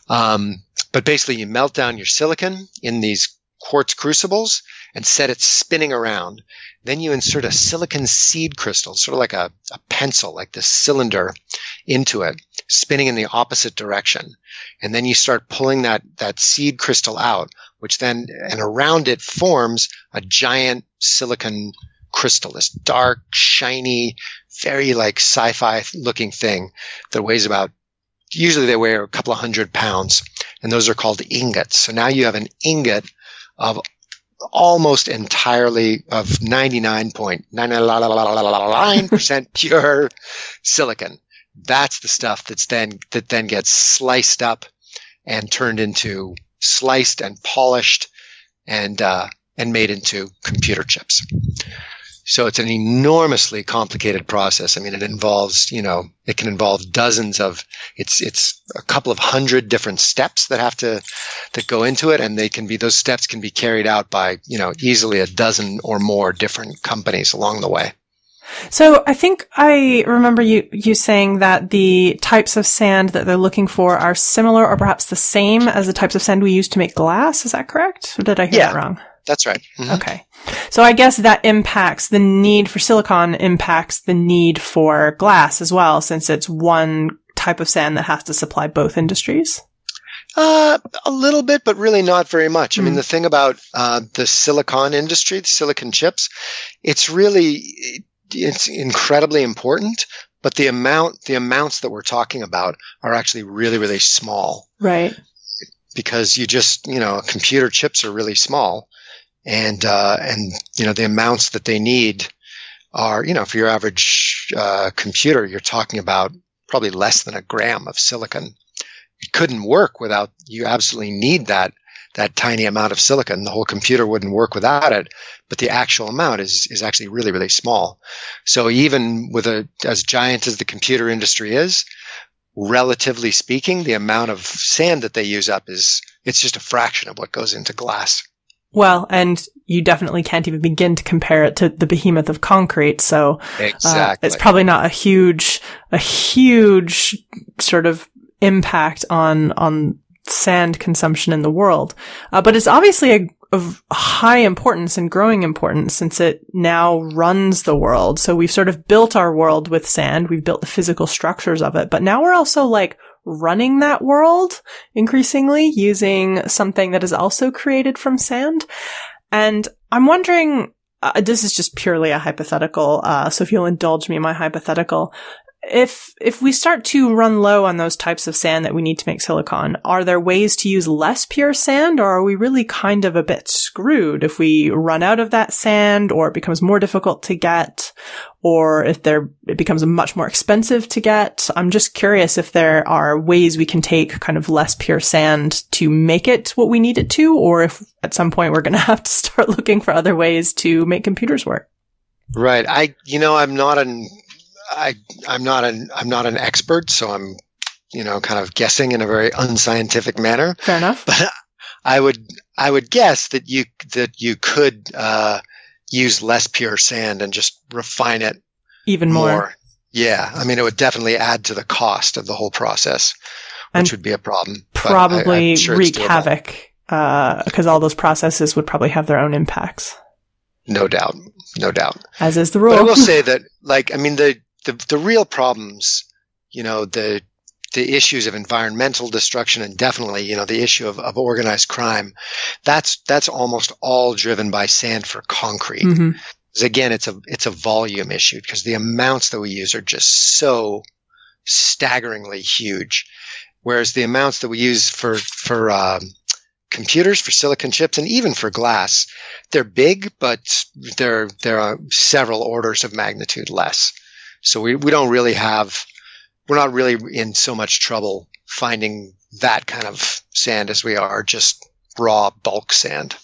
Um, but basically you melt down your silicon in these quartz crucibles and set it spinning around. Then you insert a silicon seed crystal, sort of like a, a pencil, like this cylinder into it, spinning in the opposite direction. And then you start pulling that, that seed crystal out, which then, and around it forms a giant silicon crystal, this dark, shiny, very like sci-fi looking thing that weighs about, usually they weigh a couple of hundred pounds and those are called ingots. So now you have an ingot of almost entirely of 99.999% pure silicon. That's the stuff that's then, that then gets sliced up and turned into sliced and polished and uh, and made into computer chips. So it's an enormously complicated process. I mean, it involves, you know, it can involve dozens of, it's, it's a couple of hundred different steps that have to, that go into it. And they can be, those steps can be carried out by, you know, easily a dozen or more different companies along the way. So I think I remember you, you saying that the types of sand that they're looking for are similar or perhaps the same as the types of sand we use to make glass. Is that correct? Or did I hear Yeah. that wrong? That's right. Mhm. Okay. So I guess that impacts the need for silicon impacts the need for glass as well, since it's one type of sand that has to supply both industries. Uh, a little bit, but really not very much. I mean, Mm. the thing about uh, the silicon industry, the silicon chips, it's really it's incredibly important, but the amount the amounts that we're talking about are actually really really small Right. because you just you know computer chips are really small, and uh, and you know the amounts that they need are you know for your average uh, computer you're talking about probably less than a gram of silicon. It couldn't work without you absolutely need that that tiny amount of silicon. The whole computer wouldn't work without it, but the actual amount is is actually really really small. So even with a as giant as the computer industry is, relatively speaking, the amount of sand that they use up is it's just a fraction of what goes into glass. Well, and you definitely can't even begin to compare it to the behemoth of concrete. So uh, Exactly. it's probably not a huge, a huge sort of impact on on sand consumption in the world. Uh, but it's obviously a, of high importance and growing importance since it now runs the world. So we've sort of built our world with sand. We've built the physical structures of it, but now we're also like running that world increasingly using something that is also created from sand. And I'm wondering, uh, this is just purely a hypothetical. Uh, so if you'll indulge me in my hypothetical, if if we start to run low on those types of sand that we need to make silicon, are there ways to use less pure sand, or are we really kind of a bit screwed if we run out of that sand, or it becomes more difficult to get, or if there it becomes much more expensive to get? I'm just curious if there are ways we can take kind of less pure sand to make it what we need it to, or if at some point we're going to have to start looking for other ways to make computers work. Right. I, you know, I'm not an, I, I'm not an, I'm not an expert, so I'm, you know, kind of guessing in a very unscientific manner. Fair enough. But I would, I would guess that you, that you could, uh, use less pure sand and just refine it Even more. Yeah. I mean, it would definitely add to the cost of the whole process, which And would be a problem. Probably I'm sure wreak havoc because all those processes would probably have their own impacts, No doubt. No doubt. as is the But I will say that, like, I mean, the, the, the real problems, you know, the, the issues of environmental destruction and definitely, you know, the issue of, of organized crime, that's, that's almost all driven by sand for concrete. hmm 'Cause again, it's a, it's a volume issue because the amounts that we use are just so staggeringly huge. Whereas the amounts that we use for, for, um, computers, for silicon chips, and even for glass, they're big, but they're, there are several orders of magnitude less. So we, we don't really have, we're not really in so much trouble finding that kind of sand as we are just raw bulk sand.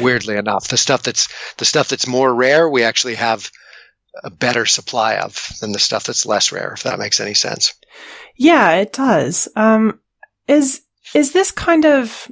Weirdly enough, the stuff that's, the stuff that's more rare, we actually have a better supply of than the stuff that's less rare, if that makes any sense. Yeah, it does. Um, is is this kind of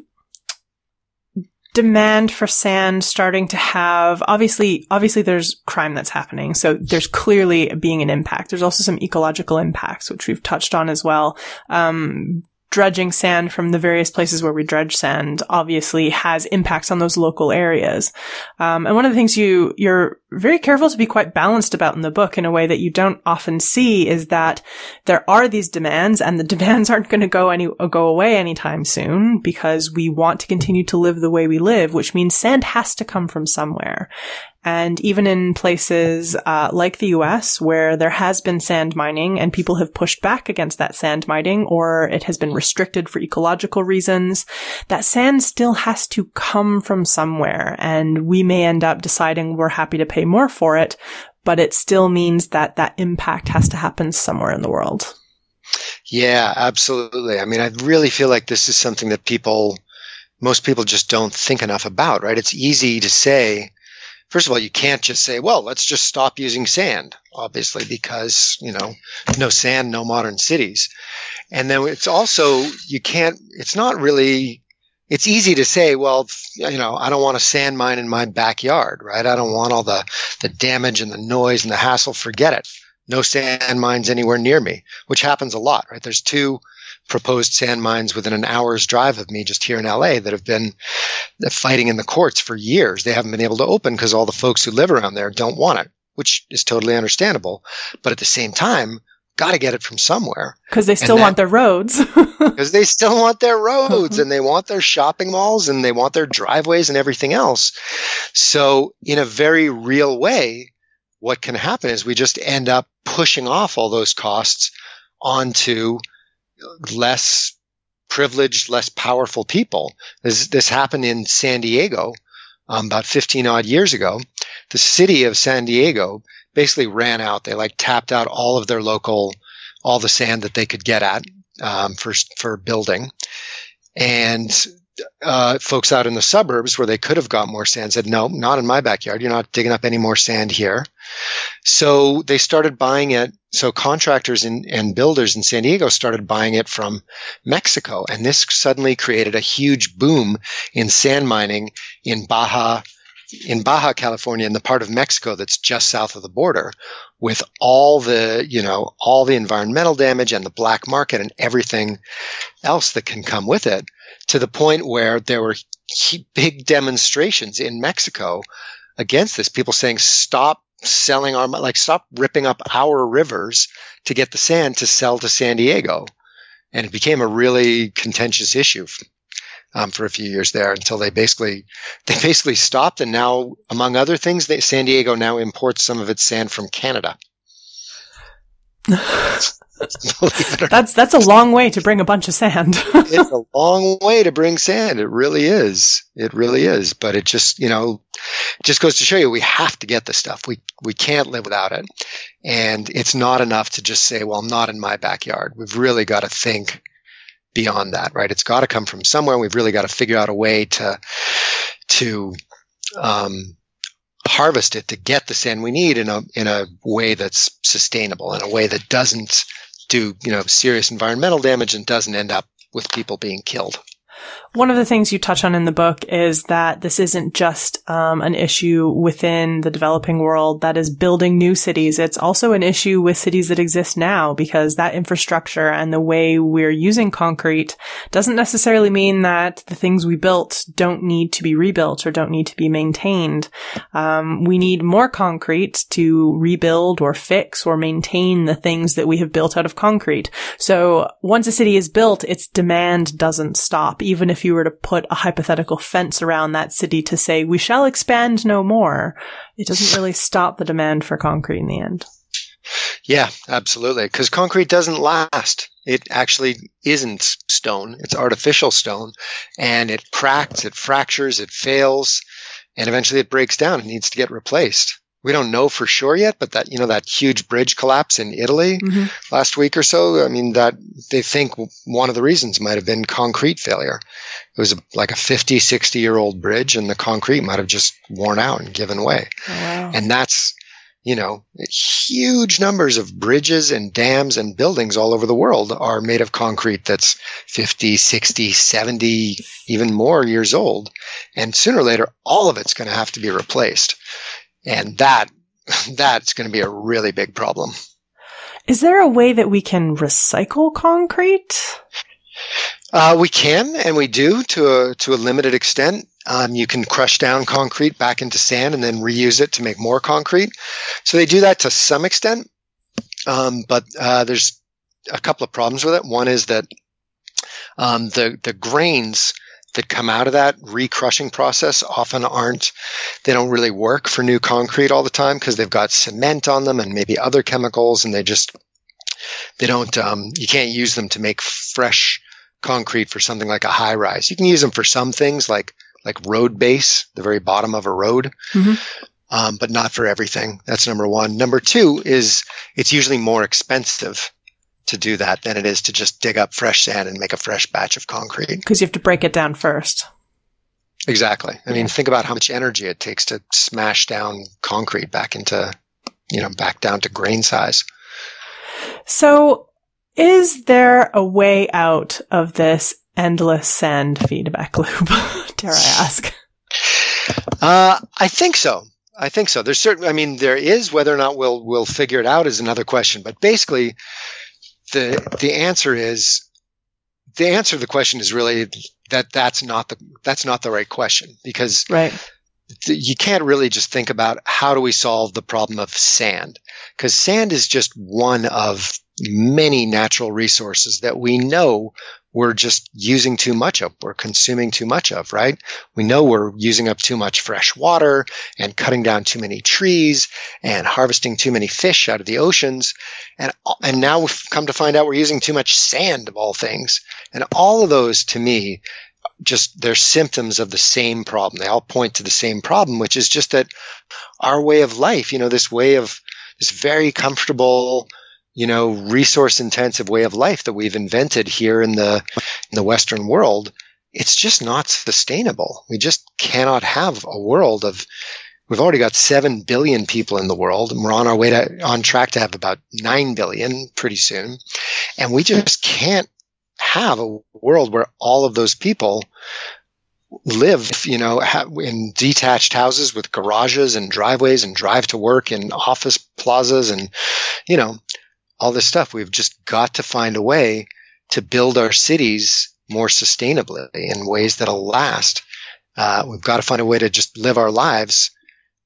demand for sand starting to have obviously obviously there's crime that's happening. So there's clearly being an impact. There's also some ecological impacts which we've touched on as well. Um, dredging sand from the various places where we dredge sand obviously has impacts on those local areas. Um, and one of the things you you're very careful to be quite balanced about in the book in a way that you don't often see is that there are these demands and the demands aren't going to go any go away anytime soon because we want to continue to live the way we live which means sand has to come from somewhere and even in places uh, like the US, where there has been sand mining and people have pushed back against that sand mining, or it has been restricted for ecological reasons, that sand still has to come from somewhere. And we may end up deciding we're happy to pay more for it, but it still means that that impact has to happen somewhere in the world. Yeah, absolutely. I mean, I really feel like this is something that people, most people just don't think enough about, right? It's easy to say, first of all, you can't just say, well, let's just stop using sand, obviously, because, you know, no sand, no modern cities. And then it's also, you can't, it's not really, it's easy to say, well, you know, I don't want a sand mine in my backyard, right? I don't want all the, the damage and the noise and the hassle. Forget it. No sand mines anywhere near me, which happens a lot, right? There's two proposed sand mines within an hour's drive of me just here in LA that have been uh, fighting in the courts for years. They haven't been able to open because all the folks who live around there don't want it, which is totally understandable. But at the same time, got to get it from somewhere. Because they still that, want their roads. Because they still want their roads and they want their shopping malls and they want their driveways and everything else. So, in a very real way, what can happen is we just end up pushing off all those costs onto less privileged, less powerful people. This, this happened in San Diego um, about 15 odd years ago. The city of San Diego basically ran out. They like tapped out all of their local, all the sand that they could get at um, for for building, and uh, folks out in the suburbs where they could have got more sand said, no, not in my backyard. You're not digging up any more sand here. So they started buying it. So contractors and, and builders in San Diego started buying it from Mexico. And this suddenly created a huge boom in sand mining in Baja, in Baja California, in the part of Mexico that's just south of the border, with all the, you know, all the environmental damage and the black market and everything else that can come with it to the point where there were big demonstrations in Mexico against this. People saying, stop selling our, like, stop ripping up our rivers to get the sand to sell to San Diego. And it became a really contentious issue. Um, for a few years there until they basically they basically stopped and now among other things they, San Diego now imports some of its sand from Canada. that's that's a long way to bring a bunch of sand. it's a long way to bring sand. It really is. It really is. But it just you know just goes to show you we have to get the stuff. We we can't live without it. And it's not enough to just say, well, not in my backyard. We've really got to think beyond that, right? It's got to come from somewhere. We've really got to figure out a way to to um, harvest it to get the sand we need in a in a way that's sustainable, in a way that doesn't do you know serious environmental damage and doesn't end up with people being killed. One of the things you touch on in the book is that this isn't just um, an issue within the developing world that is building new cities. It's also an issue with cities that exist now because that infrastructure and the way we're using concrete doesn't necessarily mean that the things we built don't need to be rebuilt or don't need to be maintained. Um, we need more concrete to rebuild or fix or maintain the things that we have built out of concrete. So once a city is built, its demand doesn't stop, even if you were to put a hypothetical fence around that city to say, we shall expand no more, it doesn't really stop the demand for concrete in the end. Yeah, absolutely. Because concrete doesn't last. It actually isn't stone. It's artificial stone. And it cracks, it fractures, it fails, and eventually it breaks down and needs to get replaced we don't know for sure yet, but that, you know, that huge bridge collapse in Italy mm-hmm. last week or so, I mean, that they think one of the reasons might have been concrete failure. It was a, like a 50, 60 year old bridge and the concrete might have just worn out and given way. Oh, wow. And that's, you know, huge numbers of bridges and dams and buildings all over the world are made of concrete that's 50, 60, 70, even more years old. And sooner or later, all of it's going to have to be replaced. And that, that's going to be a really big problem. Is there a way that we can recycle concrete? Uh, we can, and we do to a to a limited extent. Um, you can crush down concrete back into sand and then reuse it to make more concrete. So they do that to some extent, um, but uh, there's a couple of problems with it. One is that um, the the grains that come out of that recrushing process often aren't, they don't really work for new concrete all the time because they've got cement on them and maybe other chemicals and they just, they don't, um, you can't use them to make fresh concrete for something like a high rise. You can use them for some things like, like road base, the very bottom of a road. Mm-hmm. Um, but not for everything. That's number one. Number two is it's usually more expensive to do that than it is to just dig up fresh sand and make a fresh batch of concrete. Because you have to break it down first. Exactly. I mean, think about how much energy it takes to smash down concrete back into, you know, back down to grain size. So, is there a way out of this endless sand feedback loop? Dare I ask? Uh, I think so. I think so. There's certain. I mean, there is. Whether or not we'll we'll figure it out is another question. But basically, the the answer is the answer to the question is really that that's not the that's not the right question because right. you can't really just think about how do we solve the problem of sand because sand is just one of many natural resources that we know we're just using too much of, we're consuming too much of, right? We know we're using up too much fresh water and cutting down too many trees and harvesting too many fish out of the oceans. And, and now we've come to find out we're using too much sand of all things. And all of those to me, just they're symptoms of the same problem. They all point to the same problem, which is just that our way of life, you know, this way of this very comfortable, you know, resource intensive way of life that we've invented here in the, in the Western world, it's just not sustainable. We just cannot have a world of, we've already got 7 billion people in the world and we're on our way to, on track to have about 9 billion pretty soon. And we just can't have a world where all of those people live, you know, in detached houses with garages and driveways and drive to work in office plazas and, you know, all this stuff. We've just got to find a way to build our cities more sustainably in ways that'll last. Uh, we've got to find a way to just live our lives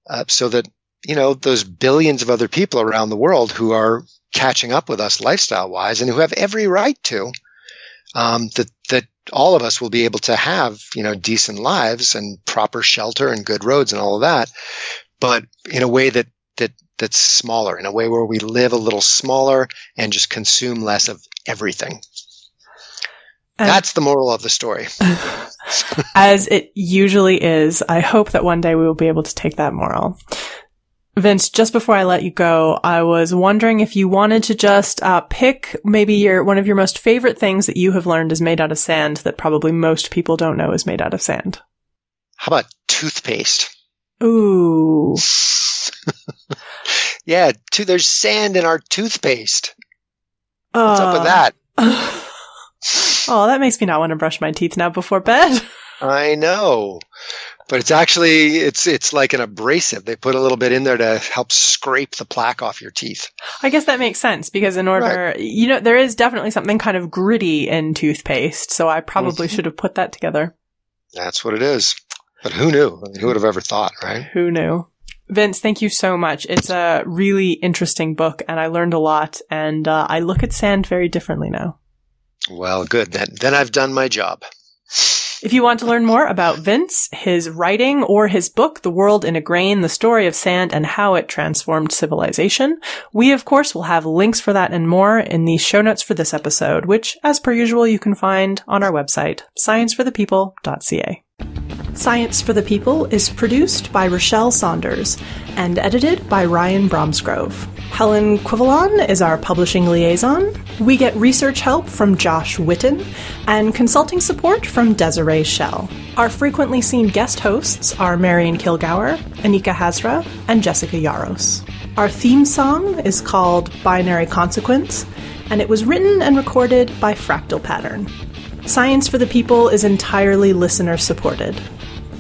uh, so that you know those billions of other people around the world who are catching up with us lifestyle wise and who have every right to um, that that all of us will be able to have you know decent lives and proper shelter and good roads and all of that, but in a way that that that's smaller in a way where we live a little smaller and just consume less of everything. That's the moral of the story. as it usually is, I hope that one day we will be able to take that moral. Vince, just before I let you go, I was wondering if you wanted to just uh, pick maybe your one of your most favorite things that you have learned is made out of sand that probably most people don't know is made out of sand. How about toothpaste? Ooh. yeah, to, there's sand in our toothpaste. What's uh, up with that? oh, that makes me not want to brush my teeth now before bed. I know. But it's actually it's it's like an abrasive. They put a little bit in there to help scrape the plaque off your teeth. I guess that makes sense because in order, right. you know, there is definitely something kind of gritty in toothpaste. So I probably mm-hmm. should have put that together. That's what it is. But who knew? I mean, who would have ever thought, right? Who knew? Vince, thank you so much. It's a really interesting book, and I learned a lot, and uh, I look at sand very differently now. Well, good. Then, then I've done my job. If you want to learn more about Vince, his writing, or his book, The World in a Grain, The Story of Sand and How It Transformed Civilization, we of course will have links for that and more in the show notes for this episode, which, as per usual, you can find on our website, scienceforthepeople.ca. Science for the People is produced by Rachelle Saunders and edited by Ryan Bromsgrove. Helen Quivalon is our publishing liaison. We get research help from Josh Witten and consulting support from Desiree Schell. Our frequently seen guest hosts are Marion Kilgour, Anika Hazra, and Jessica Yaros. Our theme song is called Binary Consequence, and it was written and recorded by Fractal Pattern. Science for the People is entirely listener supported.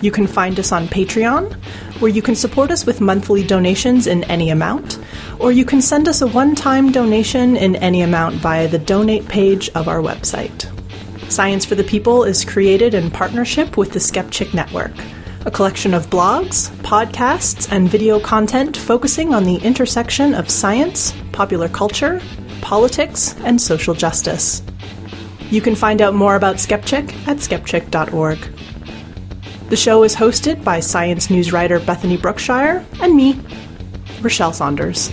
You can find us on Patreon, where you can support us with monthly donations in any amount, or you can send us a one time donation in any amount via the donate page of our website. Science for the People is created in partnership with the Skepchick Network, a collection of blogs, podcasts, and video content focusing on the intersection of science, popular culture, politics, and social justice. You can find out more about Skepchick at skepchick.org. The show is hosted by science news writer Bethany Brookshire and me, Rachelle Saunders.